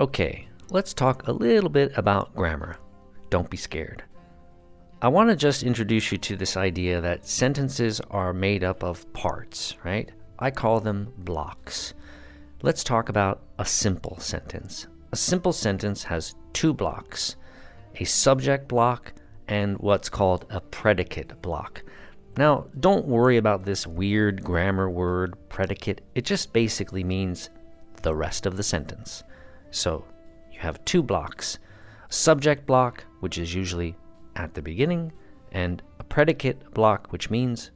Okay, let's talk a little bit about grammar. Don't be scared. I want to just introduce you to this idea that sentences are made up of parts, right? I call them blocks. Let's talk about a simple sentence. A simple sentence has two blocks a subject block and what's called a predicate block. Now, don't worry about this weird grammar word, predicate. It just basically means the rest of the sentence. So, you have two blocks subject block, which is usually at the beginning, and a predicate block, which means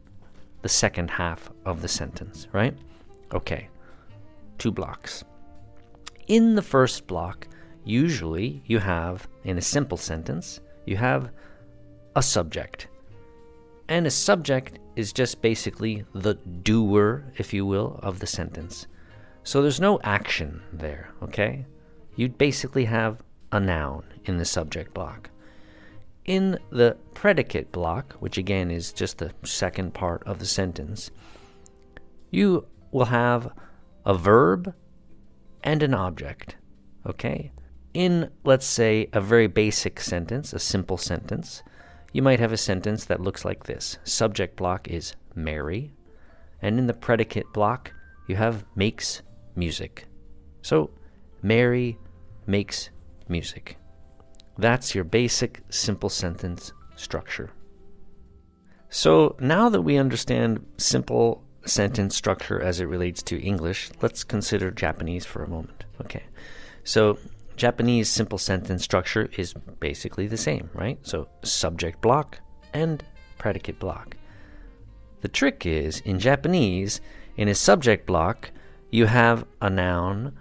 the second half of the sentence, right? Okay, two blocks. In the first block, usually you have, in a simple sentence, you have a subject. And a subject is just basically the doer, if you will, of the sentence. So there's no action there, okay? You'd basically have a noun in the subject block. In the predicate block, which again is just the second part of the sentence, you will have a verb and an object, okay? In, let's say, a very basic sentence, a simple sentence, you might have a sentence that looks like this subject block is Mary, and in the predicate block, you have makes music. So, Mary makes music. That's your basic simple sentence structure. So, now that we understand simple sentence structure as it relates to English, let's consider Japanese for a moment. Okay. So, Japanese simple sentence structure is basically the same, right? So subject block and predicate block. The trick is in Japanese, in a subject block, you have a noun,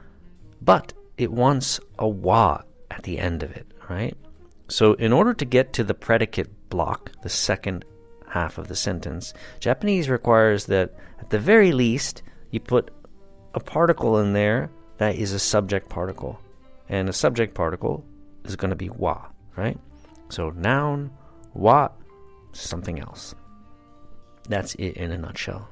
but it wants a wa at the end of it, right? So in order to get to the predicate block, the second half of the sentence, Japanese requires that at the very least you put a particle in there that is a subject particle and the subject particle is going to be wa, right? So noun, wa, something else. That's it in a nutshell.